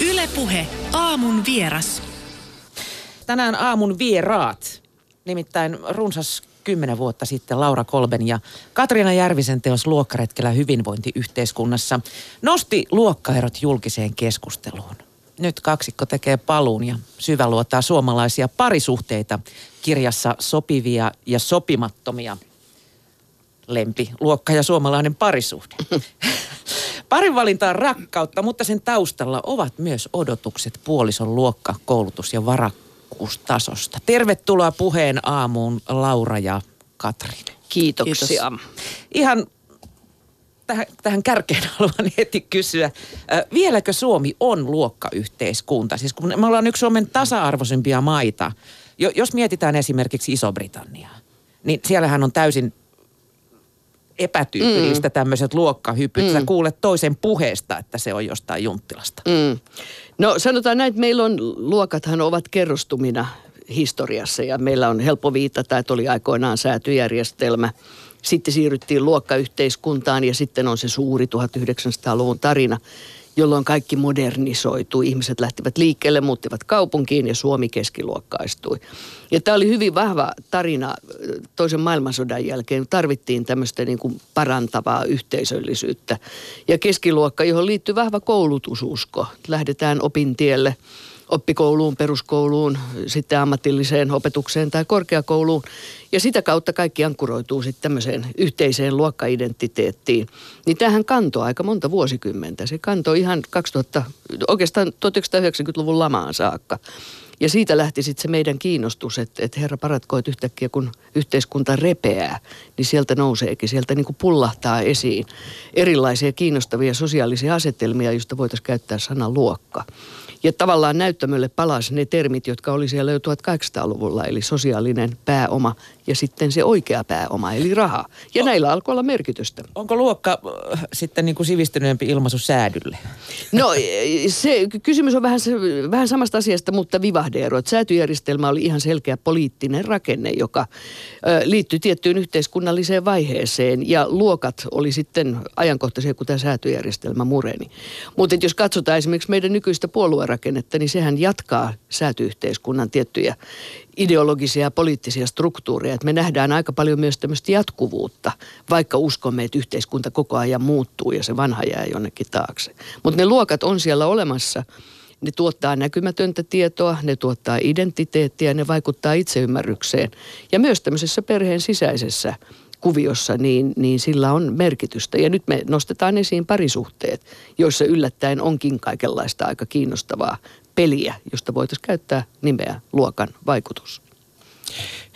Ylepuhe aamun vieras. Tänään aamun vieraat. Nimittäin runsas kymmenen vuotta sitten Laura Kolben ja Katriina Järvisen teos Luokkaretkellä hyvinvointiyhteiskunnassa nosti luokkaerot julkiseen keskusteluun. Nyt kaksikko tekee paluun ja syväluottaa suomalaisia parisuhteita kirjassa Sopivia ja sopimattomia. Lempi, luokka ja suomalainen parisuhde. Parin valinta on rakkautta, mutta sen taustalla ovat myös odotukset puolison luokka, koulutus ja varakkuustasosta. Tervetuloa puheen aamuun Laura ja Katrin. Kiitoksia. Kiitos. Ihan tähän, tähän kärkeen haluan heti kysyä, äh, vieläkö Suomi on luokkayhteiskunta? Siis kun me ollaan yksi Suomen tasa-arvoisimpia maita, jo, jos mietitään esimerkiksi Iso-Britanniaa, niin siellähän on täysin epätyypillistä mm. tämmöiset luokkahypyt. Mm. Sä kuulet toisen puheesta, että se on jostain Junttilasta. Mm. No sanotaan näin, että meillä on, luokathan ovat kerrostumina historiassa ja meillä on helppo viitata, että oli aikoinaan säätyjärjestelmä. Sitten siirryttiin luokkayhteiskuntaan ja sitten on se suuri 1900-luvun tarina – jolloin kaikki modernisoitui. Ihmiset lähtivät liikkeelle, muuttivat kaupunkiin ja Suomi keskiluokkaistui. Ja tämä oli hyvin vahva tarina toisen maailmansodan jälkeen. Tarvittiin tämmöistä niin kuin parantavaa yhteisöllisyyttä. Ja keskiluokka, johon liittyy vahva koulutususko. Lähdetään opintielle – oppikouluun, peruskouluun, sitten ammatilliseen opetukseen tai korkeakouluun. Ja sitä kautta kaikki ankkuroituu sitten tämmöiseen yhteiseen luokkaidentiteettiin. Niin tähän kantoi aika monta vuosikymmentä. Se kantoi ihan 2000, oikeastaan 1990-luvun lamaan saakka. Ja siitä lähti sitten se meidän kiinnostus, että, että herra paratko, että yhtäkkiä kun yhteiskunta repeää, niin sieltä nouseekin, sieltä niin kuin pullahtaa esiin erilaisia kiinnostavia sosiaalisia asetelmia, joista voitaisiin käyttää sana luokka. Ja tavallaan näyttämölle palasi ne termit, jotka oli siellä jo 1800-luvulla, eli sosiaalinen pääoma ja sitten se oikea pääoma, eli raha. Ja o- näillä alkoi olla merkitystä. Onko luokka äh, sitten niin kuin sivistyneempi ilmaisu säädylle? No se kysymys on vähän, vähän samasta asiasta, mutta vivahdeero. Säätyjärjestelmä oli ihan selkeä poliittinen rakenne, joka ö, liittyi tiettyyn yhteiskunnalliseen vaiheeseen ja luokat oli sitten ajankohtaisia, kun tämä säätyjärjestelmä mureni. Mutta jos katsotaan esimerkiksi meidän nykyistä puoluerakennetta, niin sehän jatkaa säätyyhteiskunnan tiettyjä ideologisia ja poliittisia struktuureja. Että me nähdään aika paljon myös tämmöistä jatkuvuutta, vaikka uskomme, että yhteiskunta koko ajan muuttuu ja se vanha jää jonnekin taakse. Mutta ne luokat on siellä olemassa. Ne tuottaa näkymätöntä tietoa, ne tuottaa identiteettiä, ne vaikuttaa itseymmärrykseen. Ja myös tämmöisessä perheen sisäisessä kuviossa, niin, niin sillä on merkitystä. Ja nyt me nostetaan esiin parisuhteet, joissa yllättäen onkin kaikenlaista aika kiinnostavaa peliä, josta voitaisiin käyttää nimeä luokan vaikutus.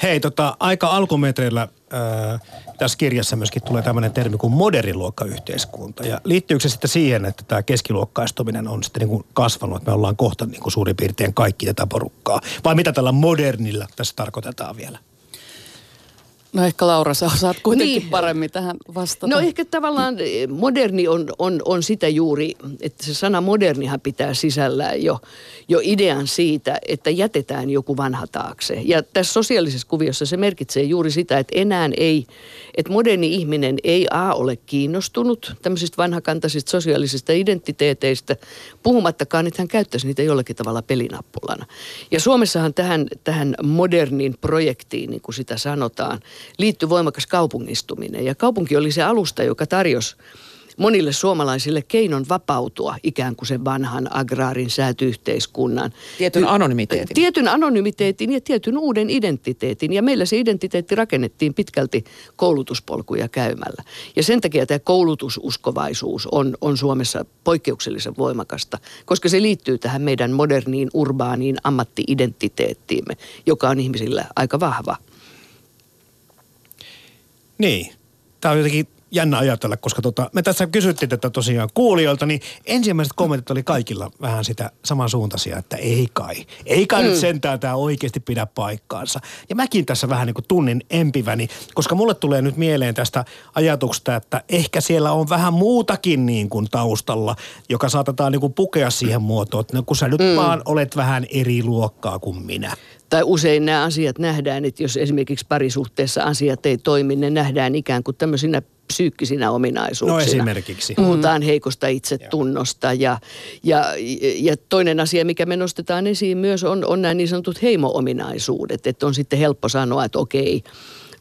Hei, tota, aika alkumetreillä äh, tässä kirjassa myöskin tulee tämmöinen termi kuin moderniluokkayhteiskunta. Ja liittyykö se sitten siihen, että tämä keskiluokkaistuminen on sitten niin kasvanut, että me ollaan kohta niin kuin suurin piirtein kaikki tätä porukkaa? Vai mitä tällä modernilla tässä tarkoitetaan vielä? No ehkä Laura, sä osaat kuitenkin niin. paremmin tähän vastata. No ehkä tavallaan eh, moderni on, on, on sitä juuri, että se sana modernihan pitää sisällään jo, jo idean siitä, että jätetään joku vanha taakse. Ja tässä sosiaalisessa kuviossa se merkitsee juuri sitä, että enää ei, että moderni ihminen ei A ole kiinnostunut tämmöisistä vanhakantaisista sosiaalisista identiteeteistä, puhumattakaan, että hän käyttäisi niitä jollakin tavalla pelinappulana. Ja Suomessahan tähän, tähän modernin projektiin, niin kuin sitä sanotaan, liittyi voimakas kaupungistuminen. Ja kaupunki oli se alusta, joka tarjosi monille suomalaisille keinon vapautua ikään kuin sen vanhan agraarin säätyyhteiskunnan. Tietyn anonymiteetin. Tietyn anonymiteetin ja tietyn uuden identiteetin. Ja meillä se identiteetti rakennettiin pitkälti koulutuspolkuja käymällä. Ja sen takia tämä koulutususkovaisuus on, on Suomessa poikkeuksellisen voimakasta, koska se liittyy tähän meidän moderniin, urbaaniin ammattiidentiteettiimme, joka on ihmisillä aika vahva. Niin. Tämä on jotenkin jännä ajatella, koska tota, me tässä kysyttiin tätä tosiaan kuulijoilta, niin ensimmäiset kommentit oli kaikilla vähän sitä samansuuntaisia, että ei kai. Ei kai mm. nyt sentään tämä oikeasti pidä paikkaansa. Ja mäkin tässä vähän niin kuin tunnin empiväni, koska mulle tulee nyt mieleen tästä ajatuksesta, että ehkä siellä on vähän muutakin niin kuin taustalla, joka saatetaan niin kuin pukea siihen muotoon, että no kun sä nyt mm. vaan olet vähän eri luokkaa kuin minä tai usein nämä asiat nähdään, että jos esimerkiksi parisuhteessa asiat ei toimi, ne nähdään ikään kuin tämmöisinä psyykkisinä ominaisuuksina. No esimerkiksi. Puhutaan heikosta itsetunnosta ja, ja, ja toinen asia, mikä me nostetaan esiin myös on, on nämä niin sanotut heimo-ominaisuudet. Että on sitten helppo sanoa, että okei,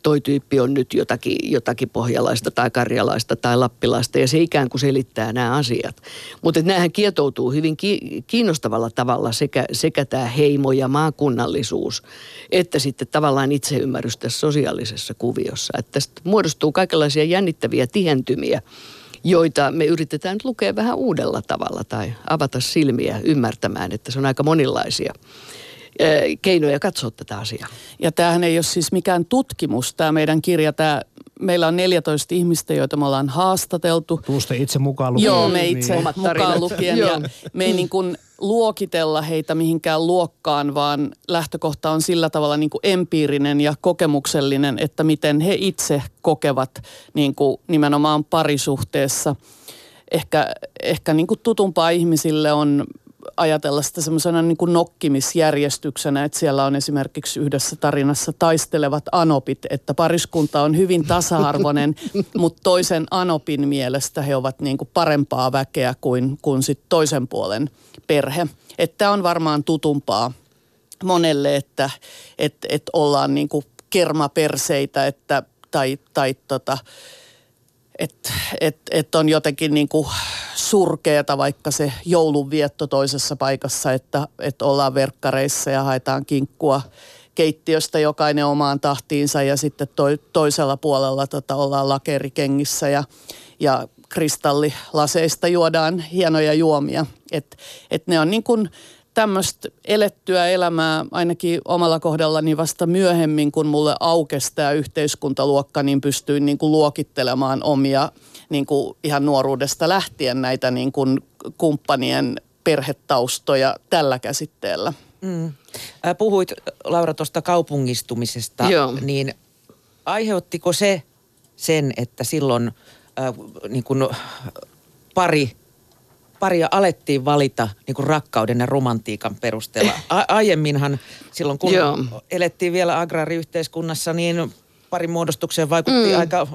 toi tyyppi on nyt jotakin, jotakin pohjalaista tai karjalaista tai lappilaista ja se ikään kuin selittää nämä asiat. Mutta näähän kietoutuu hyvin ki- kiinnostavalla tavalla sekä, sekä tämä heimo ja maakunnallisuus että sitten tavallaan itseymmärrys tässä sosiaalisessa kuviossa. Että tästä muodostuu kaikenlaisia jännittäviä tihentymiä joita me yritetään nyt lukea vähän uudella tavalla tai avata silmiä ymmärtämään, että se on aika monilaisia keinoja katsoa tätä asiaa. Ja tämähän ei ole siis mikään tutkimus, tämä meidän kirja. Tämä, meillä on 14 ihmistä, joita me ollaan haastateltu. Tuuste itse mukaan lukien. Joo, me itse niin. mukaan lukien. ja me ei niin kuin luokitella heitä mihinkään luokkaan, vaan lähtökohta on sillä tavalla niin kuin empiirinen ja kokemuksellinen, että miten he itse kokevat niin kuin nimenomaan parisuhteessa. Ehkä, ehkä niin kuin tutumpaa ihmisille on ajatella sitä semmoisena niin kuin nokkimisjärjestyksenä, että siellä on esimerkiksi yhdessä tarinassa taistelevat anopit, että pariskunta on hyvin tasa-arvoinen, mutta toisen anopin mielestä he ovat niin kuin parempaa väkeä kuin, kuin sit toisen puolen perhe. Että on varmaan tutumpaa monelle, että et, et ollaan niin kuin kermaperseitä, että, tai, tai tota, että et, et on jotenkin niin kuin surkeeta vaikka se joulunvietto toisessa paikassa, että, että ollaan verkkareissa ja haetaan kinkkua keittiöstä jokainen omaan tahtiinsa ja sitten toi, toisella puolella tota, ollaan lakerikengissä ja, ja kristallilaseista juodaan hienoja juomia. Et, et ne on niin kuin tämmöistä elettyä elämää ainakin omalla kohdallani vasta myöhemmin, kun mulle aukesi tämä yhteiskuntaluokka, niin pystyin niin kuin luokittelemaan omia niin kuin ihan nuoruudesta lähtien näitä niin kuin kumppanien perhetaustoja tällä käsitteellä. Mm. Puhuit Laura tuosta kaupungistumisesta, Joo. niin aiheuttiko se sen, että silloin äh, niin kuin pari paria alettiin valita niin kuin rakkauden ja romantiikan perusteella. A- aiemminhan silloin, kun Joo. elettiin vielä agrariyhteiskunnassa, niin parin muodostukseen vaikutti mm. aika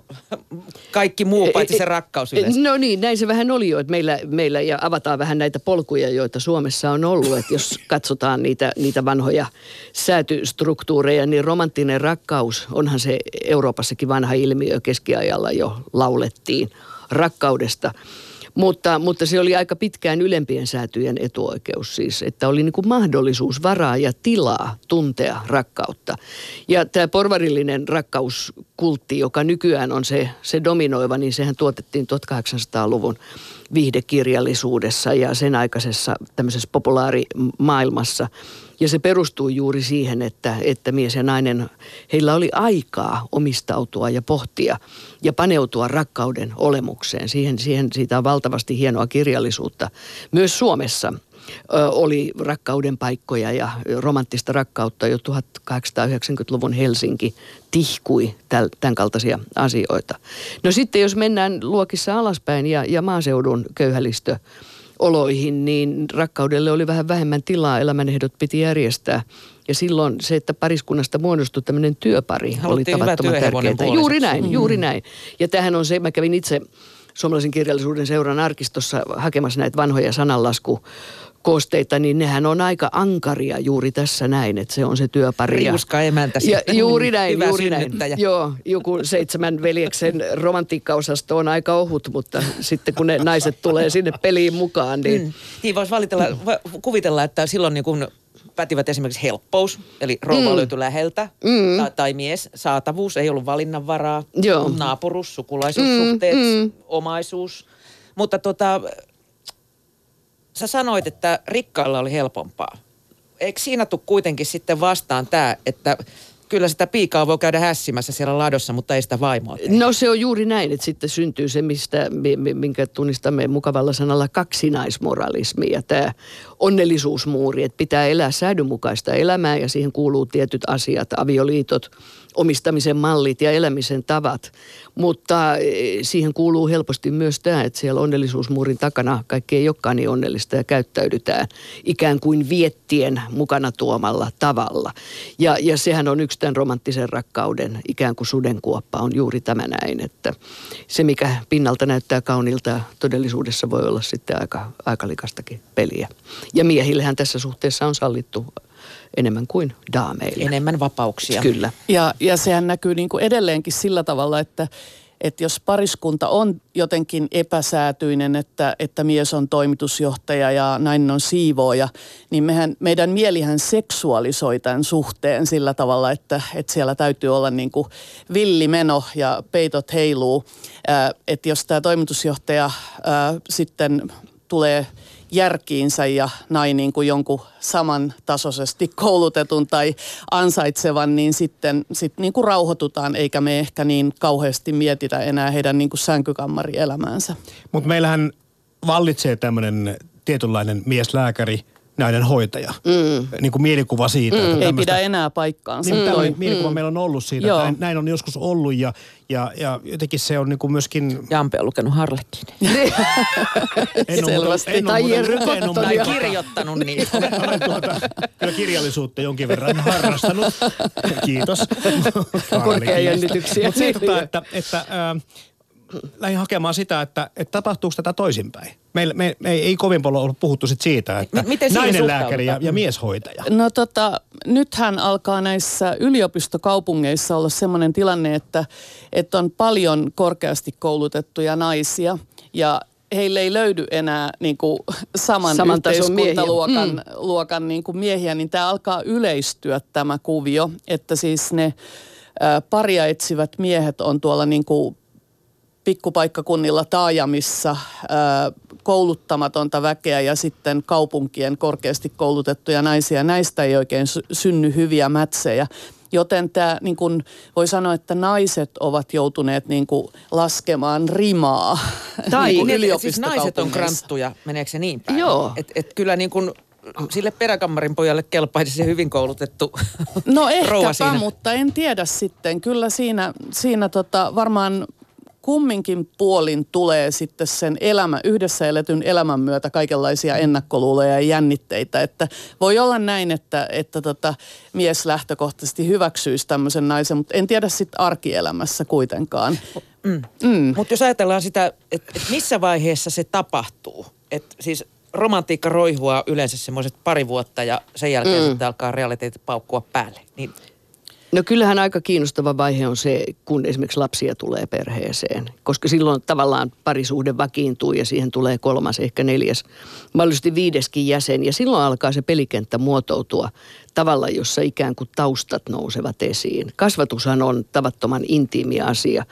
kaikki muu, paitsi se rakkaus yleensä. No niin, näin se vähän oli jo, että meillä, meillä ja avataan vähän näitä polkuja, joita Suomessa on ollut, että jos katsotaan niitä, niitä vanhoja säätystruktuureja, niin romanttinen rakkaus, onhan se Euroopassakin vanha ilmiö, keskiajalla jo laulettiin rakkaudesta. Mutta, mutta se oli aika pitkään ylempien säätyjen etuoikeus siis, että oli niin kuin mahdollisuus, varaa ja tilaa tuntea rakkautta. Ja tämä porvarillinen rakkauskultti, joka nykyään on se, se dominoiva, niin sehän tuotettiin 1800-luvun viihdekirjallisuudessa ja sen aikaisessa tämmöisessä populaarimaailmassa. Ja se perustuu juuri siihen, että, että mies ja nainen, heillä oli aikaa omistautua ja pohtia ja paneutua rakkauden olemukseen. Siihen, siihen siitä on valtavasti hienoa kirjallisuutta. Myös Suomessa oli rakkauden paikkoja ja romanttista rakkautta jo 1890-luvun Helsinki tihkui tämän kaltaisia asioita. No sitten jos mennään luokissa alaspäin ja, ja maaseudun köyhälistö oloihin, niin rakkaudelle oli vähän vähemmän tilaa, elämänehdot piti järjestää. Ja silloin se, että pariskunnasta muodostui tämmöinen työpari, oli Haluttiin hyvä tavattoman tärkeää. Juuri näin, juuri näin. Ja tähän on se, mä kävin itse suomalaisen kirjallisuuden seuran arkistossa hakemassa näitä vanhoja sananlasku koosteita, niin nehän on aika ankaria juuri tässä näin, että se on se työpari. Riuska emäntä ja sitten. juuri näin, Hyvä juuri näin. Joo, joku seitsemän veljeksen romantiikkaosasto on aika ohut, mutta sitten kun ne naiset tulee sinne peliin mukaan, niin... Mm. Niin voisi valitella, kuvitella, että silloin niin kun pätivät esimerkiksi helppous, eli rouva mm. löytyi läheltä, mm. tai, tai mies, saatavuus, ei ollut valinnanvaraa, Joo. naapuruus, sukulaisuussuhteet, mm, mm. omaisuus. Mutta tota, sä sanoit, että rikkailla oli helpompaa. Eikö siinä tule kuitenkin sitten vastaan tämä, että kyllä sitä piikaa voi käydä hässimässä siellä ladossa, mutta ei sitä vaimoa tehdä. No se on juuri näin, että sitten syntyy se, mistä, mi- mi- minkä tunnistamme mukavalla sanalla kaksinaismoralismi. Ja tämä onnellisuusmuuri, että pitää elää säädönmukaista elämää ja siihen kuuluu tietyt asiat, avioliitot, omistamisen mallit ja elämisen tavat. Mutta eh, siihen kuuluu helposti myös tämä, että siellä onnellisuusmuurin takana kaikki ei olekaan niin onnellista ja käyttäydytään ikään kuin viettien mukana tuomalla tavalla. Ja, ja sehän on yksi tämän romanttisen rakkauden ikään kuin sudenkuoppa on juuri tämä näin, että se mikä pinnalta näyttää kaunilta todellisuudessa voi olla sitten aika, aika likastakin peliä. Ja miehillehän tässä suhteessa on sallittu enemmän kuin daameille. Enemmän vapauksia. Kyllä. Ja, ja sehän näkyy niin kuin edelleenkin sillä tavalla, että, että jos pariskunta on jotenkin epäsäätyinen, että, että mies on toimitusjohtaja ja nainen on siivooja, niin mehän, meidän mielihän seksuaalisoi tämän suhteen sillä tavalla, että, että siellä täytyy olla niin kuin villimeno ja peitot heiluu. Ää, että jos tämä toimitusjohtaja ää, sitten tulee – järkiinsä ja näin niin kuin jonkun samantasoisesti koulutetun tai ansaitsevan, niin sitten sit niin kuin rauhoitutaan, eikä me ehkä niin kauheasti mietitä enää heidän niin kuin sänkykammarielämäänsä. Mutta meillähän vallitsee tämmöinen tietynlainen mieslääkäri – nainen hoitaja. Mm. Niin kuin mielikuva siitä. Mm. Että Ei pidä enää paikkaansa. Niin mm. mielikuva meillä on ollut siitä. Näin, näin on joskus ollut ja, ja, ja jotenkin se on niin kuin myöskin... Jampe on lukenut Harlekin. en Selvästi. En tai lukenut, tai kirjoittanut niitä. Olen tuota, kyllä kirjallisuutta jonkin verran harrastanut. Kiitos. Korkea jännityksiä. Mutta se, että, että äh, lähdin hakemaan sitä, että, että tapahtuuko tätä toisinpäin. Meillä me, me ei kovin paljon ollut puhuttu sit siitä, että Miten nainen lääkäri ja, ja mieshoitaja. No tota, nythän alkaa näissä yliopistokaupungeissa olla sellainen tilanne, että, että on paljon korkeasti koulutettuja naisia ja heille ei löydy enää niin kuin saman, saman yhteiskuntaluokan mm. luokan, niin kuin miehiä, niin tämä alkaa yleistyä tämä kuvio, että siis ne paria etsivät miehet on tuolla niin kuin pikkupaikkakunnilla taajamissa kouluttamatonta väkeä ja sitten kaupunkien korkeasti koulutettuja naisia. Näistä ei oikein synny hyviä mätsejä. Joten tämä, niin kun voi sanoa, että naiset ovat joutuneet niin kuin laskemaan rimaa Tai niin niin, siis naiset on kranttuja, meneekö se niin päin? Joo. Et, et kyllä niin kuin sille peräkammarin pojalle kelpaisi se hyvin koulutettu No ehkäpä, mutta en tiedä sitten. Kyllä siinä, siinä tota, varmaan kumminkin puolin tulee sitten sen elämä, yhdessä eletyn elämän myötä kaikenlaisia ennakkoluuloja ja jännitteitä. Että voi olla näin, että, että tota, mies lähtökohtaisesti hyväksyisi tämmöisen naisen, mutta en tiedä sitten arkielämässä kuitenkaan. Mm. Mm. Mutta jos ajatellaan sitä, että et missä vaiheessa se tapahtuu, että siis romantiikka roihua yleensä semmoiset pari vuotta ja sen jälkeen mm. sitten alkaa realiteetit paukkua päälle. Niin No kyllähän aika kiinnostava vaihe on se, kun esimerkiksi lapsia tulee perheeseen, koska silloin tavallaan parisuhde vakiintuu ja siihen tulee kolmas, ehkä neljäs, mahdollisesti viideskin jäsen. Ja silloin alkaa se pelikenttä muotoutua tavalla, jossa ikään kuin taustat nousevat esiin. Kasvatushan on tavattoman intiimi asia.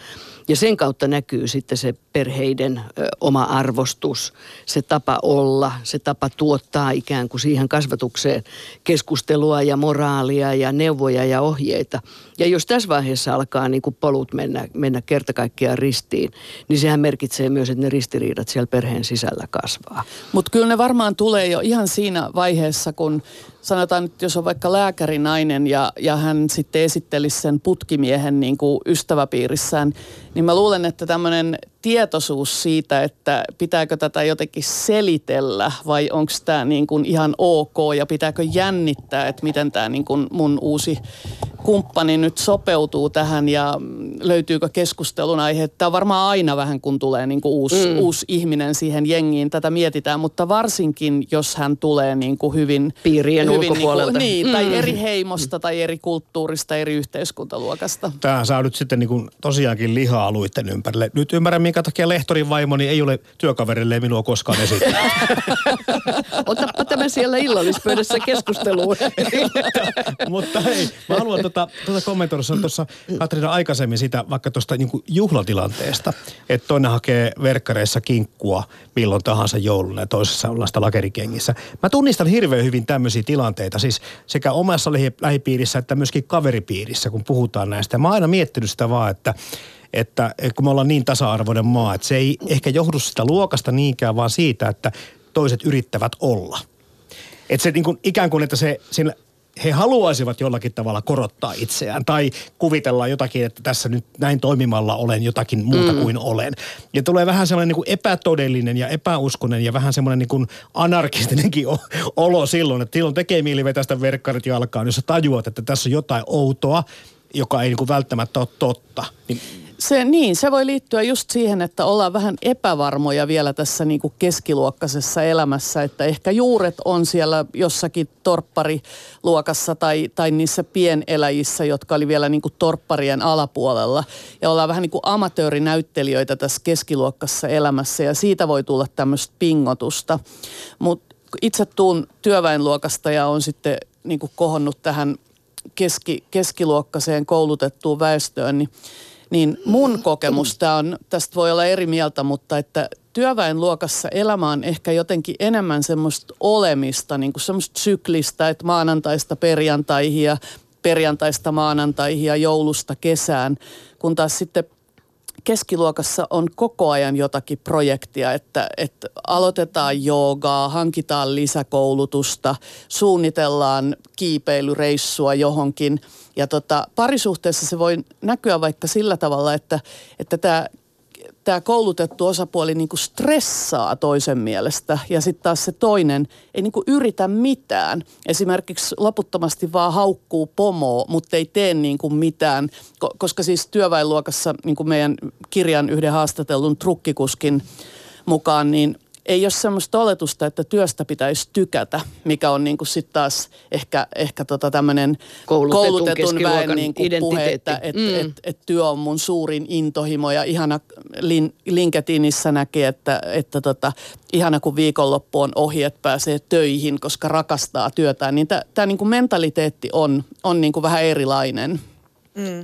Ja sen kautta näkyy sitten se perheiden ö, oma arvostus, se tapa olla, se tapa tuottaa ikään kuin siihen kasvatukseen keskustelua ja moraalia ja neuvoja ja ohjeita. Ja jos tässä vaiheessa alkaa niin kuin polut mennä, mennä kerta kaikkiaan ristiin, niin sehän merkitsee myös, että ne ristiriidat siellä perheen sisällä kasvaa. Mutta kyllä ne varmaan tulee jo ihan siinä vaiheessa, kun sanotaan nyt, jos on vaikka lääkärinainen ja, ja hän sitten esittelisi sen putkimiehen niin kuin ystäväpiirissään, niin mä luulen, että tämmöinen tietoisuus siitä, että pitääkö tätä jotenkin selitellä vai onko tämä niin kuin ihan ok ja pitääkö jännittää, että miten tämä niin kuin mun uusi kumppani nyt sopeutuu tähän ja löytyykö keskustelun aihe. Tämä on varmaan aina vähän, kun tulee niin kuin uusi, mm. uusi ihminen siihen jengiin. Tätä mietitään, mutta varsinkin, jos hän tulee niin kuin hyvin... Piirien hyvin ulkopuolelta. Niin, kuin, niin mm. tai eri heimosta tai eri kulttuurista, eri yhteiskuntaluokasta. Tämä saa nyt sitten niin kuin tosiaankin liha-alueiden ympärille. Nyt ymmärrän, minkä takia lehtorin vaimoni ei ole työkaverille minua koskaan esittänyt. Otapa tämä siellä illallispöydässä keskusteluun. mutta hei, mä haluan tuota, tuota kommentoida tuossa Katriina aikaisemmin sitä vaikka tuosta niin juhlatilanteesta, että toinen hakee verkkareissa kinkkua milloin tahansa jouluna ja toisessa ollaan sitä lakerikengissä. Mä tunnistan hirveän hyvin tämmöisiä tilanteita, siis sekä omassa lähipiirissä että myöskin kaveripiirissä, kun puhutaan näistä. Mä oon aina miettinyt sitä vaan, että että kun me ollaan niin tasa-arvoinen maa, että se ei ehkä johdu sitä luokasta niinkään, vaan siitä, että toiset yrittävät olla. Että se niin kuin, ikään kuin, että se, siinä he haluaisivat jollakin tavalla korottaa itseään tai kuvitella jotakin, että tässä nyt näin toimimalla olen jotakin muuta mm. kuin olen. Ja tulee vähän semmoinen niin kuin epätodellinen ja epäuskonen ja vähän semmoinen niin kuin anarkistinenkin olo silloin, että silloin tekee mieli vetästä verkkarit jalkaan, jos sä tajuat, että tässä on jotain outoa, joka ei niin kuin välttämättä ole totta. Niin se, niin, se voi liittyä just siihen, että ollaan vähän epävarmoja vielä tässä niin kuin keskiluokkaisessa elämässä, että ehkä juuret on siellä jossakin torppariluokassa tai, tai niissä pieneläjissä, jotka oli vielä niin kuin torpparien alapuolella. Ja ollaan vähän niin kuin amatöörinäyttelijöitä tässä keskiluokkassa elämässä ja siitä voi tulla tämmöistä pingotusta. Mutta itse tuun työväenluokasta ja on sitten niin kuin kohonnut tähän keski, keskiluokkaiseen koulutettuun väestöön, niin niin mun kokemus, on, tästä voi olla eri mieltä, mutta että työväenluokassa elämä on ehkä jotenkin enemmän semmoista olemista, niin kuin semmoista syklistä, että maanantaista perjantaihin ja perjantaista maanantaihin ja joulusta kesään, kun taas sitten keskiluokassa on koko ajan jotakin projektia, että, että aloitetaan joogaa, hankitaan lisäkoulutusta, suunnitellaan kiipeilyreissua johonkin. Ja tota, parisuhteessa se voi näkyä vaikka sillä tavalla, että, että tämä tämä koulutettu osapuoli niin kuin stressaa toisen mielestä ja sitten taas se toinen ei niin kuin yritä mitään. Esimerkiksi loputtomasti vaan haukkuu pomoa, mutta ei tee niin kuin mitään, koska siis työväenluokassa niin kuin meidän kirjan yhden haastatellun trukkikuskin mukaan, niin ei ole semmoista oletusta, että työstä pitäisi tykätä, mikä on niin kuin sitten taas ehkä, ehkä tota tämmöinen koulutetun, koulutetun väen niin kuin puhe, että et, mm. et, et työ on mun suurin intohimo ja ihana lin, LinkedInissä näkee, että, että tota, ihana kun viikonloppu on ohi, että pääsee töihin, koska rakastaa työtään, niin tämä niin kuin mentaliteetti on, on niin kuin vähän erilainen. Mm.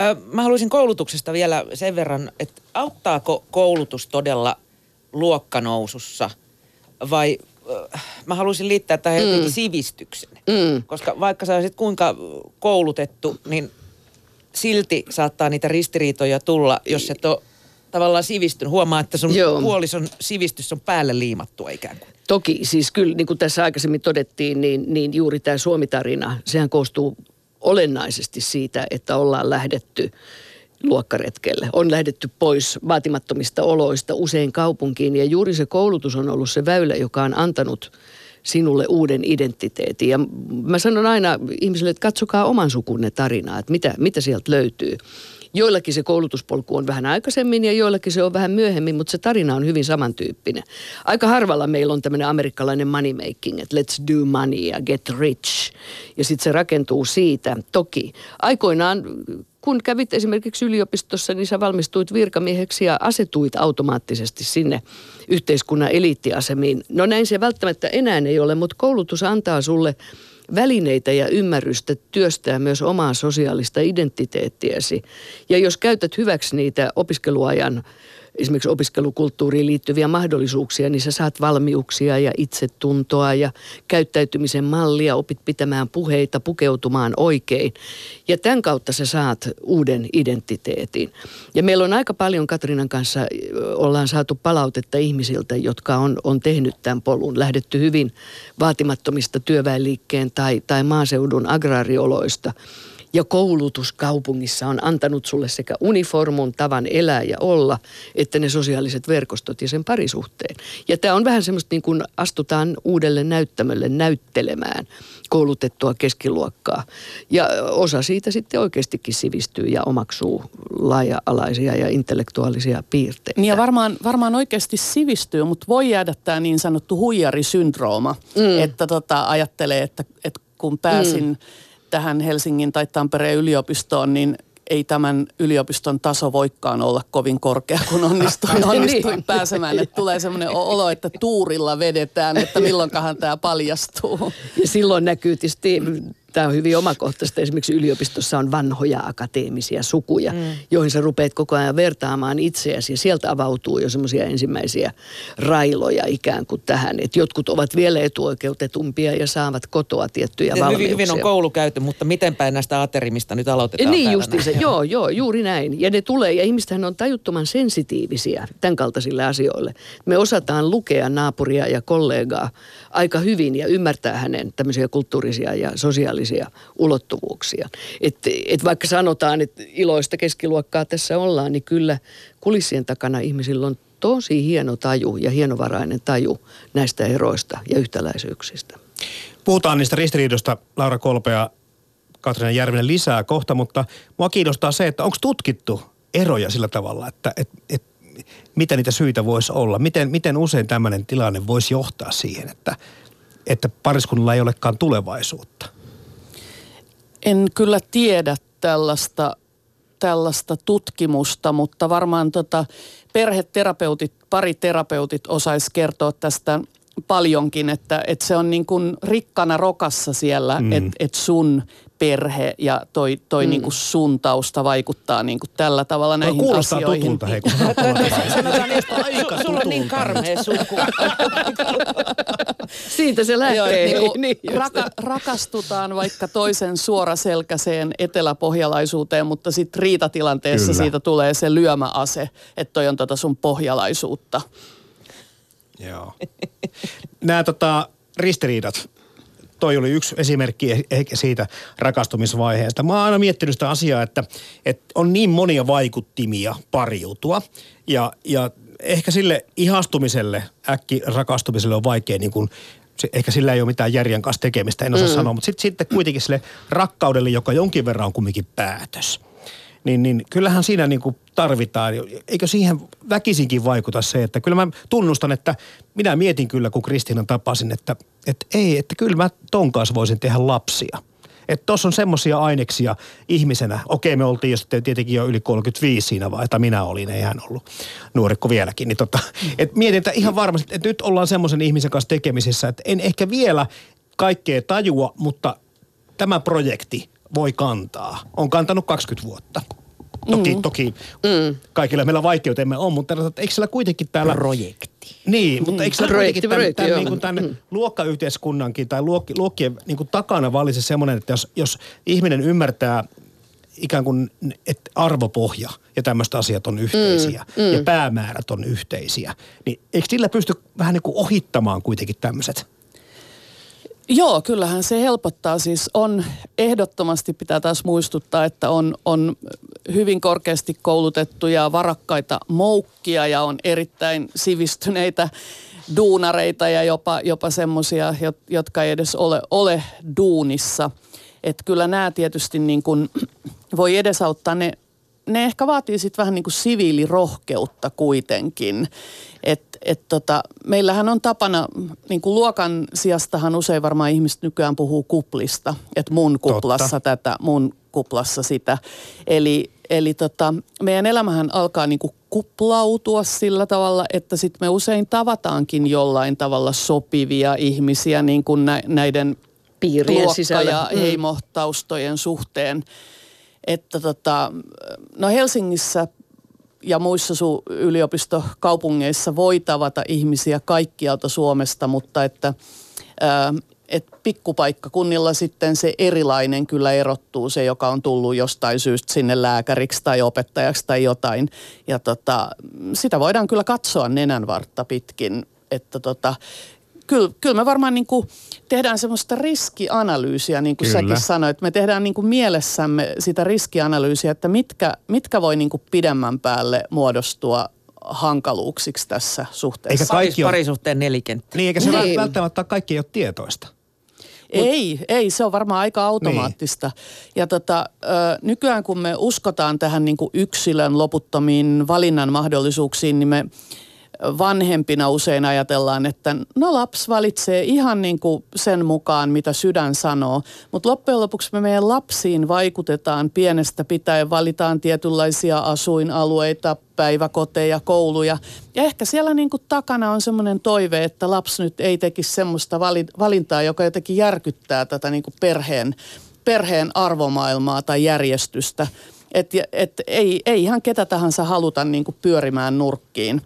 Ö, mä haluaisin koulutuksesta vielä sen verran, että auttaako koulutus todella – luokkanousussa vai äh, mä haluaisin liittää tähän mm. sivistyksen. Mm. Koska vaikka sä olisit kuinka koulutettu, niin silti saattaa niitä ristiriitoja tulla, jos et ole tavallaan sivistynyt. Huomaa, että sun Joo. puolison sivistys on päälle liimattua ikään kuin. Toki, siis kyllä niin kuin tässä aikaisemmin todettiin, niin, niin juuri tämä Suomitarina, sehän koostuu olennaisesti siitä, että ollaan lähdetty – luokkaretkelle. On lähdetty pois vaatimattomista oloista usein kaupunkiin ja juuri se koulutus on ollut se väylä, joka on antanut sinulle uuden identiteetin. Ja mä sanon aina ihmisille, että katsokaa oman sukunne tarinaa, että mitä, mitä sieltä löytyy. Joillakin se koulutuspolku on vähän aikaisemmin ja joillakin se on vähän myöhemmin, mutta se tarina on hyvin samantyyppinen. Aika harvalla meillä on tämmöinen amerikkalainen money making, että let's do money ja get rich. Ja sitten se rakentuu siitä. Toki aikoinaan kun kävit esimerkiksi yliopistossa, niin sä valmistuit virkamieheksi ja asetuit automaattisesti sinne yhteiskunnan eliittiasemiin. No näin se välttämättä enää ei ole, mutta koulutus antaa sulle välineitä ja ymmärrystä työstää myös omaa sosiaalista identiteettiäsi. Ja jos käytät hyväksi niitä opiskeluajan esimerkiksi opiskelukulttuuriin liittyviä mahdollisuuksia, niin sä saat valmiuksia ja itsetuntoa ja käyttäytymisen mallia, opit pitämään puheita, pukeutumaan oikein. Ja tämän kautta sä saat uuden identiteetin. Ja meillä on aika paljon Katrinan kanssa, ollaan saatu palautetta ihmisiltä, jotka on, on tehnyt tämän polun, lähdetty hyvin vaatimattomista työväenliikkeen tai, tai maaseudun agraarioloista – ja koulutus kaupungissa on antanut sulle sekä uniformun tavan elää ja olla, että ne sosiaaliset verkostot ja sen parisuhteen. Ja tämä on vähän semmoista niin kuin astutaan uudelle näyttämölle näyttelemään koulutettua keskiluokkaa. Ja osa siitä sitten oikeastikin sivistyy ja omaksuu laaja-alaisia ja intellektuaalisia piirteitä. Niin ja varmaan, varmaan oikeasti sivistyy, mutta voi jäädä tämä niin sanottu huijarisyndrooma, mm. että tota, ajattelee, että, että kun pääsin... Mm tähän Helsingin tai Tampereen yliopistoon, niin ei tämän yliopiston taso voikaan olla kovin korkea, kun onnistuin, onnistuin niin. pääsemään. Että tulee semmoinen olo, että tuurilla vedetään, että milloinkahan tämä paljastuu. Ja silloin näkyy tietysti Tämä on hyvin omakohtaista. Esimerkiksi yliopistossa on vanhoja akateemisia sukuja, mm. joihin sä rupeat koko ajan vertaamaan itseäsi. Ja sieltä avautuu jo semmoisia ensimmäisiä railoja ikään kuin tähän. Että jotkut ovat vielä etuoikeutetumpia ja saavat kotoa tiettyjä Hyvin, valmiuksia. hyvin on koulu käyty, mutta miten päin näistä aterimista nyt aloitetaan Niin justiinsa, joo, joo, juuri näin. Ja ne tulee, ja ihmistähän on tajuttoman sensitiivisiä tämän kaltaisille asioille. Me osataan lukea naapuria ja kollegaa aika hyvin ja ymmärtää hänen tämmöisiä kulttuurisia ja sosiaalisia ulottuvuuksia. Et, et vaikka sanotaan, että iloista keskiluokkaa tässä ollaan, niin kyllä kulissien takana ihmisillä on tosi hieno taju ja hienovarainen taju näistä eroista ja yhtäläisyyksistä. Puhutaan niistä ristiriidoista Laura Kolpea Katriina Järvinen lisää kohta, mutta mua kiinnostaa se, että onko tutkittu eroja sillä tavalla, että et, et, mitä niitä syitä voisi olla? Miten, miten usein tämmöinen tilanne voisi johtaa siihen, että, että pariskunnalla ei olekaan tulevaisuutta? En kyllä tiedä tällaista, tällaista tutkimusta, mutta varmaan tota perheterapeutit, pariterapeutit osais kertoa tästä paljonkin, että, että se on niin kuin rikkana rokassa siellä, mm. että, että sun perhe ja toi, toi mm. niin kuin sun tausta vaikuttaa niin kuin tällä tavalla näihin kuulostaa asioihin. tutulta, hei, kun. Sanotaan niin, Aika su- sulla on niin karmea suku. Siitä se lähtee. Joo, niinku niin just. raka, rakastutaan vaikka toisen suoraselkäiseen eteläpohjalaisuuteen, mutta sitten riitatilanteessa Kyllä. siitä tulee se lyömäase, että toi on tota sun pohjalaisuutta. Joo. Nämä tota, ristiriidat, toi oli yksi esimerkki eh- ehkä siitä rakastumisvaiheesta. Mä oon aina miettinyt sitä asiaa, että, että on niin monia vaikuttimia pariutua ja, ja ehkä sille ihastumiselle, äkki rakastumiselle on vaikea niin kuin, se, ehkä sillä ei ole mitään järjen kanssa tekemistä, en osaa mm. sanoa, mutta sitten sitten kuitenkin sille rakkaudelle, joka jonkin verran on kumminkin päätös niin, niin kyllähän siinä niin kuin tarvitaan. Eikö siihen väkisinkin vaikuta se, että kyllä mä tunnustan, että minä mietin kyllä, kun Kristiinan tapasin, että, että ei, että kyllä mä ton kanssa voisin tehdä lapsia. Että tuossa on semmoisia aineksia ihmisenä. Okei, me oltiin jo sitten tietenkin jo yli 35 siinä vaiheessa, minä olin, ei hän ollut nuorikko vieläkin. Niin tota, et mietin, että ihan varmasti, että nyt ollaan semmoisen ihmisen kanssa tekemisissä, että en ehkä vielä kaikkea tajua, mutta tämä projekti voi kantaa. On kantanut 20 vuotta. Toki, mm. toki mm. kaikilla meillä vaikeutemme on, mutta eikö siellä kuitenkin täällä... Projekti. Niin, mutta eikö siellä Projekti, kuitenkin tämän, projekti, tämän, joo. niin kuin tämän mm. luokkayhteiskunnankin tai luokki, luokkien niin kuin takana valisi semmoinen, että jos, jos ihminen ymmärtää ikään kuin, että arvopohja ja tämmöiset asiat on yhteisiä mm, mm. ja päämäärät on yhteisiä, niin eikö sillä pysty vähän niin kuin ohittamaan kuitenkin tämmöiset? Joo, kyllähän se helpottaa. Siis on ehdottomasti pitää taas muistuttaa, että on, on hyvin korkeasti koulutettuja, varakkaita moukkia ja on erittäin sivistyneitä duunareita ja jopa, jopa semmoisia, jotka ei edes ole, ole duunissa. Että kyllä nämä tietysti niin kuin voi edesauttaa ne ne ehkä vaatii sitten vähän niin kuin siviilirohkeutta kuitenkin. Et, et tota, meillähän on tapana, niin kuin luokan sijastahan usein varmaan ihmiset nykyään puhuu kuplista. Että mun kuplassa Totta. tätä, mun kuplassa sitä. Eli, eli tota, meidän elämähän alkaa niin kuin kuplautua sillä tavalla, että sitten me usein tavataankin jollain tavalla sopivia ihmisiä niin kuin nä, näiden Piirien sisällä. ja Mm. heimotaustojen suhteen. Että tota, no Helsingissä ja muissa su- yliopistokaupungeissa voi tavata ihmisiä kaikkialta Suomesta, mutta että ää, et pikkupaikkakunnilla sitten se erilainen kyllä erottuu, se joka on tullut jostain syystä sinne lääkäriksi tai opettajaksi tai jotain. Ja tota, sitä voidaan kyllä katsoa nenänvartta pitkin, että tota, kyllä, kyllä me varmaan niin kuin tehdään semmoista riskianalyysiä, niin kuin Kyllä. säkin sanoit. Me tehdään niin kuin mielessämme sitä riskianalyysiä, että mitkä, mitkä voi niin kuin pidemmän päälle muodostua hankaluuksiksi tässä suhteessa. Eikä kaikki ole, Parisuhteen nelikenttä. niin eikä se Niin. välttämättä kaikki ei ole tietoista. Ei, ei, se on varmaan aika automaattista. Niin. Ja tota, ö, nykyään kun me uskotaan tähän niin kuin yksilön loputtomiin valinnan mahdollisuuksiin, niin me vanhempina usein ajatellaan, että no lapsi valitsee ihan niin kuin sen mukaan, mitä sydän sanoo. Mutta loppujen lopuksi me meidän lapsiin vaikutetaan pienestä pitäen, valitaan tietynlaisia asuinalueita, päiväkoteja, kouluja. Ja ehkä siellä niin kuin takana on semmoinen toive, että lapsi nyt ei tekisi semmoista valintaa, joka jotenkin järkyttää tätä niin kuin perheen, perheen arvomaailmaa tai järjestystä. Että et ei, ei ihan ketä tahansa haluta niin kuin pyörimään nurkkiin.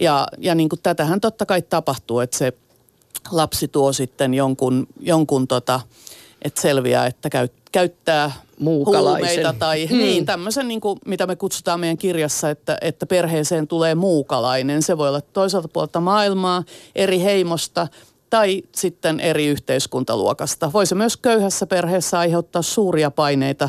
Ja, ja niin kuin tätähän totta kai tapahtuu, että se lapsi tuo sitten jonkun, jonkun tota, että selviää, että käy, käyttää huumeita tai hmm. niin, tämmöisen, niin kuin, mitä me kutsutaan meidän kirjassa, että, että perheeseen tulee muukalainen. Se voi olla toisaalta puolta maailmaa, eri heimosta tai sitten eri yhteiskuntaluokasta. Voi se myös köyhässä perheessä aiheuttaa suuria paineita,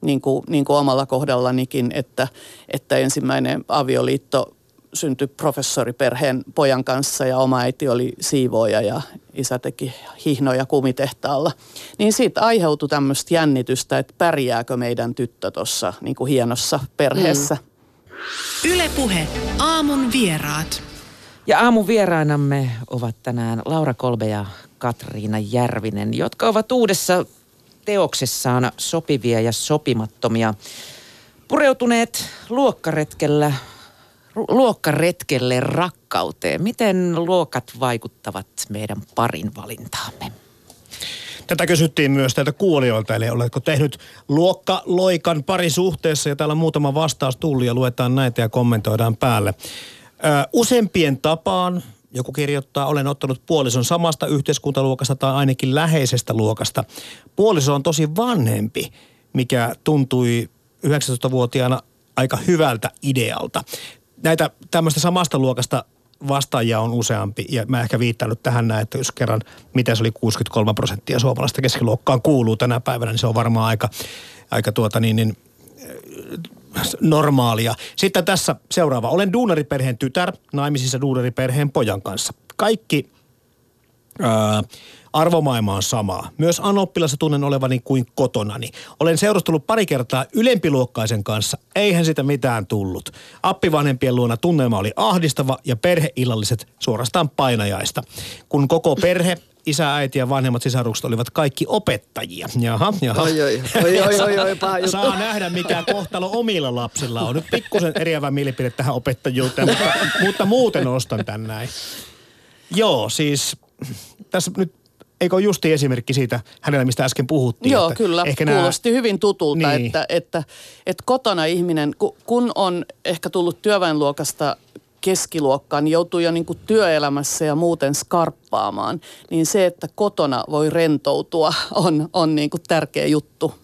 niin kuin, niin kuin omalla kohdallanikin, että, että ensimmäinen avioliitto syntyi professoriperheen pojan kanssa ja oma äiti oli siivooja ja isä teki hihnoja kumitehtaalla. Niin siitä aiheutui tämmöistä jännitystä, että pärjääkö meidän tyttö tuossa niin kuin hienossa perheessä. Mm. Ylepuhe aamun vieraat. Ja aamun vierainamme ovat tänään Laura Kolbe ja Katriina Järvinen, jotka ovat uudessa teoksessaan sopivia ja sopimattomia. Pureutuneet luokkaretkellä luokkaretkelle rakkauteen. Miten luokat vaikuttavat meidän parin valintaamme? Tätä kysyttiin myös teiltä kuulijoilta, eli oletko tehnyt luokkaloikan parisuhteessa ja täällä muutama vastaus tullut ja luetaan näitä ja kommentoidaan päälle. Ö, useimpien tapaan joku kirjoittaa, olen ottanut puolison samasta yhteiskuntaluokasta tai ainakin läheisestä luokasta. Puoliso on tosi vanhempi, mikä tuntui 19-vuotiaana aika hyvältä idealta näitä tämmöistä samasta luokasta vastaajia on useampi. Ja mä ehkä viittanut tähän näin, että jos kerran, mitä se oli 63 prosenttia suomalaista keskiluokkaan kuuluu tänä päivänä, niin se on varmaan aika, aika tuota niin, niin normaalia. Sitten tässä seuraava. Olen duunariperheen tytär, naimisissa duunariperheen pojan kanssa. Kaikki ää, arvomaailma on sama. Myös Anoppilassa tunnen olevani kuin kotonani. Olen seurustellut pari kertaa ylempiluokkaisen kanssa. Eihän sitä mitään tullut. Appivanhempien luona tunnelma oli ahdistava ja perheillalliset suorastaan painajaista. Kun koko perhe isä, äiti ja vanhemmat sisarukset olivat kaikki opettajia. Jaha, jaha. Oi, oi, oi, oi, oi, oi paha Saa nähdä, mikä kohtalo omilla lapsilla on. Nyt pikkusen eriävä mielipide tähän opettajuuteen, mutta, mutta muuten ostan tän näin. Joo, siis tässä nyt eikö justi esimerkki siitä hänellä, mistä äsken puhuttiin? Joo, että kyllä. Ehkä Kuulosti nämä... hyvin tutulta, niin. että, että, että kotona ihminen, kun on ehkä tullut työväenluokasta keskiluokkaan, niin joutuu jo niin kuin työelämässä ja muuten skarppaamaan, niin se, että kotona voi rentoutua on, on niin kuin tärkeä juttu.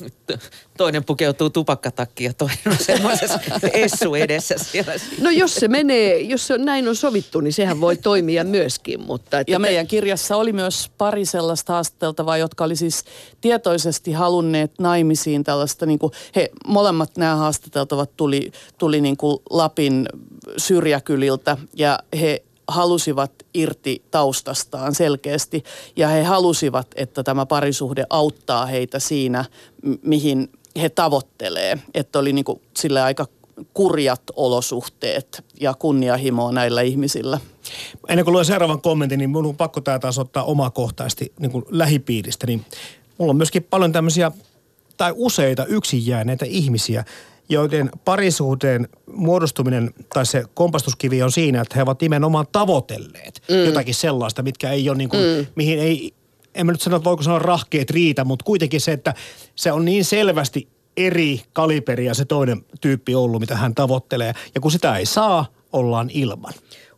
Toinen pukeutuu tupakkatakkiin ja toinen on semmoisessa essu edessä siellä. No jos se menee, jos se on, näin on sovittu, niin sehän voi toimia myöskin. Mutta että ja meidän kirjassa oli myös pari sellaista haastateltavaa, jotka oli siis tietoisesti halunneet naimisiin tällaista, niin kuin he molemmat nämä haastateltavat tuli, tuli niin kuin Lapin syrjäkyliltä ja he halusivat irti taustastaan selkeästi ja he halusivat, että tämä parisuhde auttaa heitä siinä, mihin he tavoittelee. Että oli niin kuin sille aika kurjat olosuhteet ja kunnianhimoa näillä ihmisillä. Ennen kuin luen seuraavan kommentin, niin minun on pakko tämä taas ottaa omakohtaisesti niin kuin lähipiiristä. Niin mulla on myöskin paljon tämmöisiä tai useita yksin jääneitä ihmisiä, joiden parisuhteen muodostuminen tai se kompastuskivi on siinä, että he ovat nimenomaan tavoitelleet mm. jotakin sellaista, mitkä ei ole niin kuin, mm. mihin ei, en mä nyt sano, että voiko sanoa rahkeet riitä, mutta kuitenkin se, että se on niin selvästi eri kaliberia se toinen tyyppi ollut, mitä hän tavoittelee. Ja kun sitä ei saa, ollaan ilman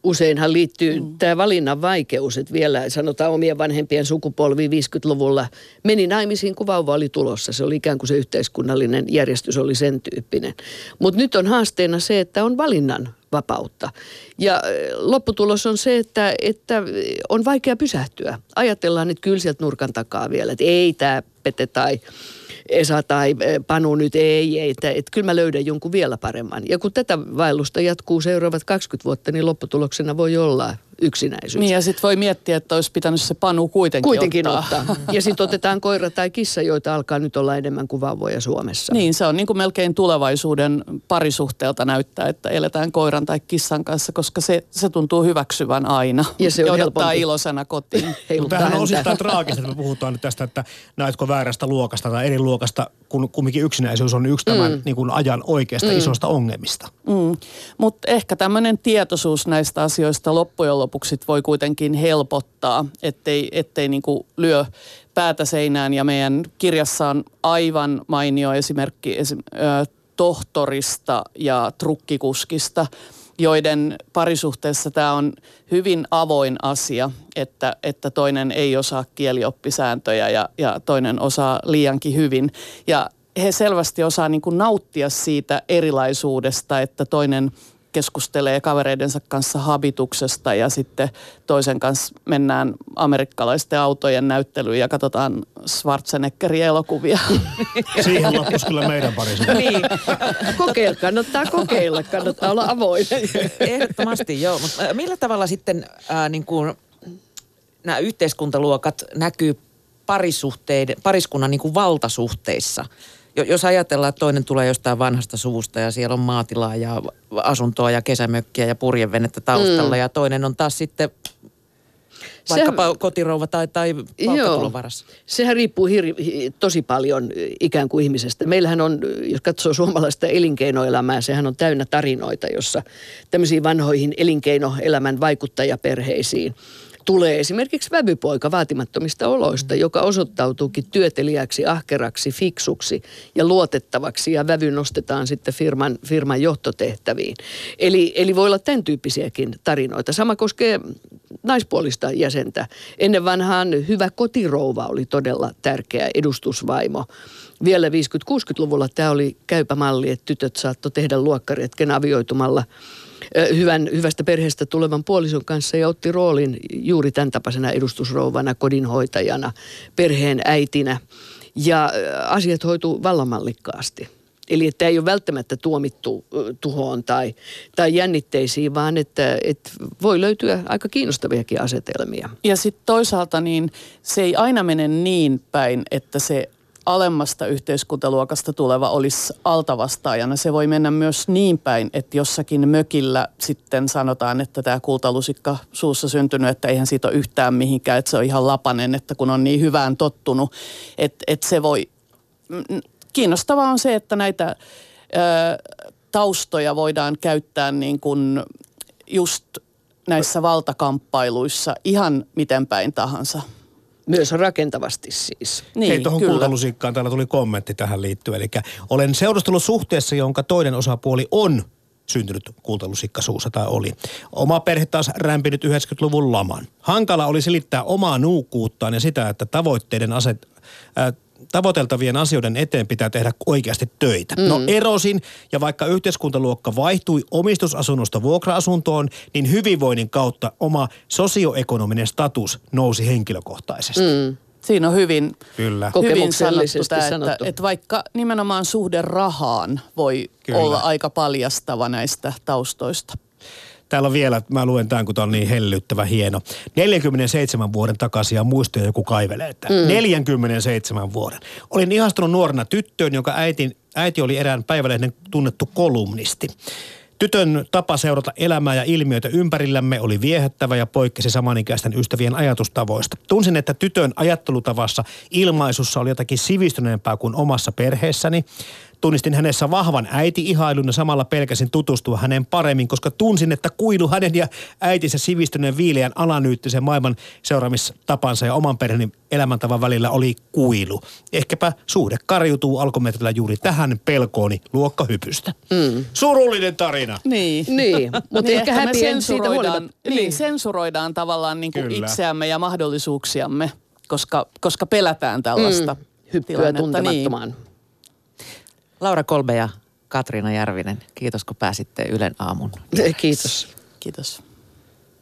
useinhan liittyy mm. tämä valinnan vaikeus, että vielä sanotaan omien vanhempien sukupolvi 50-luvulla meni naimisiin, kun vauva oli tulossa. Se oli ikään kuin se yhteiskunnallinen järjestys oli sen tyyppinen. Mutta nyt on haasteena se, että on valinnan vapautta. Ja lopputulos on se, että, että on vaikea pysähtyä. Ajatellaan nyt kyllä sieltä nurkan takaa vielä, että ei tämä Pete tai Esa tai eh, Panu nyt ei, ei että, että kyllä mä löydän jonkun vielä paremman. Ja kun tätä vaellusta jatkuu seuraavat 20 vuotta, niin lopputuloksena voi olla yksinäisyys. Niin ja sitten voi miettiä, että olisi pitänyt se panu kuitenkin, Kuitenkin ottaa. ottaa. Ja sitten otetaan koira tai kissa, joita alkaa nyt olla enemmän kuin vauvoja Suomessa. Niin, se on niin kuin melkein tulevaisuuden parisuhteelta näyttää, että eletään koiran tai kissan kanssa, koska se, se tuntuu hyväksyvän aina. Ja se on odottaa helpompi. iloisena kotiin. Mutta tämähän on häntä. osittain traagista, että me puhutaan nyt tästä, että näetkö väärästä luokasta tai eri luokasta, kun kumminkin yksinäisyys on yksi tämän Mm. niin kuin ajan oikeasta isosta ongelmista. Mm. Mutta ehkä tämmöinen tietoisuus näistä asioista loppujen lopuksi sit voi kuitenkin helpottaa, ettei, ettei niinku lyö päätä seinään. Ja meidän kirjassa on aivan mainio esimerkki esim, ö, tohtorista ja trukkikuskista, joiden parisuhteessa tämä on hyvin avoin asia, että, että toinen ei osaa kielioppisääntöjä ja, ja toinen osaa liiankin hyvin. Ja he selvästi osaa niin kuin nauttia siitä erilaisuudesta, että toinen keskustelee kavereidensa kanssa habituksesta ja sitten toisen kanssa mennään amerikkalaisten autojen näyttelyyn ja katsotaan Schwarzeneggerin elokuvia. Siihen loppuisi kyllä meidän parisuhde. Niin. Kokeilla, kannattaa kokeilla, kannattaa olla avoin. Ehdottomasti, joo. Mutta millä tavalla sitten äh, niin kuin, nämä yhteiskuntaluokat näkyy parisuhteiden, pariskunnan niin kuin valtasuhteissa? Jo- Jos ajatellaan, että toinen tulee jostain vanhasta suvusta ja siellä on maatilaa ja asuntoa ja kesämökkiä ja purjevenettä taustalla mm. ja toinen on taas sitten vaikkapa Sehän- kotirouva tai, tai palkkatulon varassa. Sehän riippuu hir- hi- tosi paljon ikään kuin ihmisestä. Meillähän on, jos katsoo suomalaista elinkeinoelämää, sehän on täynnä tarinoita, jossa tämmöisiin vanhoihin elinkeinoelämän vaikuttajaperheisiin tulee esimerkiksi vävypoika vaatimattomista oloista, joka osoittautuukin työtelijäksi, ahkeraksi, fiksuksi ja luotettavaksi ja vävy nostetaan sitten firman, firman johtotehtäviin. Eli, eli voi olla tämän tyyppisiäkin tarinoita. Sama koskee naispuolista jäsentä. Ennen vanhaan hyvä kotirouva oli todella tärkeä edustusvaimo. Vielä 50-60-luvulla tämä oli käypä malli, että tytöt saattoi tehdä luokkaretken avioitumalla hyvän, hyvästä perheestä tulevan puolison kanssa ja otti roolin juuri tämän tapaisena edustusrouvana, kodinhoitajana, perheen äitinä. Ja asiat hoituu vallanmallikkaasti. Eli että ei ole välttämättä tuomittu tuhoon tai, tai jännitteisiin, vaan että, että voi löytyä aika kiinnostaviakin asetelmia. Ja sitten toisaalta niin se ei aina mene niin päin, että se alemmasta yhteiskuntaluokasta tuleva olisi altavastaajana. Se voi mennä myös niin päin, että jossakin mökillä sitten sanotaan, että tämä kultalusikka suussa syntynyt, että eihän siitä ole yhtään mihinkään, että se on ihan lapanen, että kun on niin hyvään tottunut, että, että se voi... Mm, Kiinnostavaa on se, että näitä ö, taustoja voidaan käyttää niin kuin just näissä valtakamppailuissa ihan miten päin tahansa. Myös rakentavasti siis. Niin, Hei, tuohon kultalusikkaan täällä tuli kommentti tähän liittyen. Eli olen seurustellut suhteessa, jonka toinen osapuoli on syntynyt kultalusikka suussa tai oli. Oma perhe taas rämpinyt 90-luvun laman. Hankala oli selittää omaa nuukkuuttaan ja sitä, että tavoitteiden aset, äh, tavoiteltavien asioiden eteen pitää tehdä oikeasti töitä. Mm. No erosin ja vaikka yhteiskuntaluokka vaihtui omistusasunnosta vuokra-asuntoon, niin hyvinvoinnin kautta oma sosioekonominen status nousi henkilökohtaisesti. Mm. Siinä on hyvin, Kyllä. hyvin sanottu tämä, että, sanottu. että vaikka nimenomaan suhde rahaan voi Kyllä. olla aika paljastava näistä taustoista. Täällä on vielä, mä luen tämän, kun tämä on niin hellyttävä hieno. 47 vuoden takaisia muistoja joku kaivelee tämän. Mm. 47 vuoden. Olin ihastunut nuorena tyttöön, jonka äiti, äiti oli erään päivälehden tunnettu kolumnisti. Tytön tapa seurata elämää ja ilmiöitä ympärillämme oli viehättävä ja poikkesi samanikäisten ystävien ajatustavoista. Tunsin, että tytön ajattelutavassa ilmaisussa oli jotakin sivistyneempää kuin omassa perheessäni. Tunnistin hänessä vahvan äiti-ihailun ja samalla pelkäsin tutustua häneen paremmin, koska tunsin, että kuilu hänen ja äitinsä sivistyneen viileän analyyttisen maailman seuraamistapansa ja oman perheeni elämäntavan välillä oli kuilu. Ehkäpä suhde karjutuu alkometrillä juuri tähän pelkooni luokkahypystä. Mm. Surullinen tarina. Niin. Niin, mutta Niin, ehkä me sensuroidaan, huolimatta. niin, sensuroidaan tavallaan niin kuin Kyllä. itseämme ja mahdollisuuksiamme, koska, koska pelätään tällaista Mm. Hyppyä tilannetta. tuntemattomaan. Niin. Laura Kolbe ja Katriina Järvinen, kiitos kun pääsitte Ylen aamun. Kiitos. Kiitos.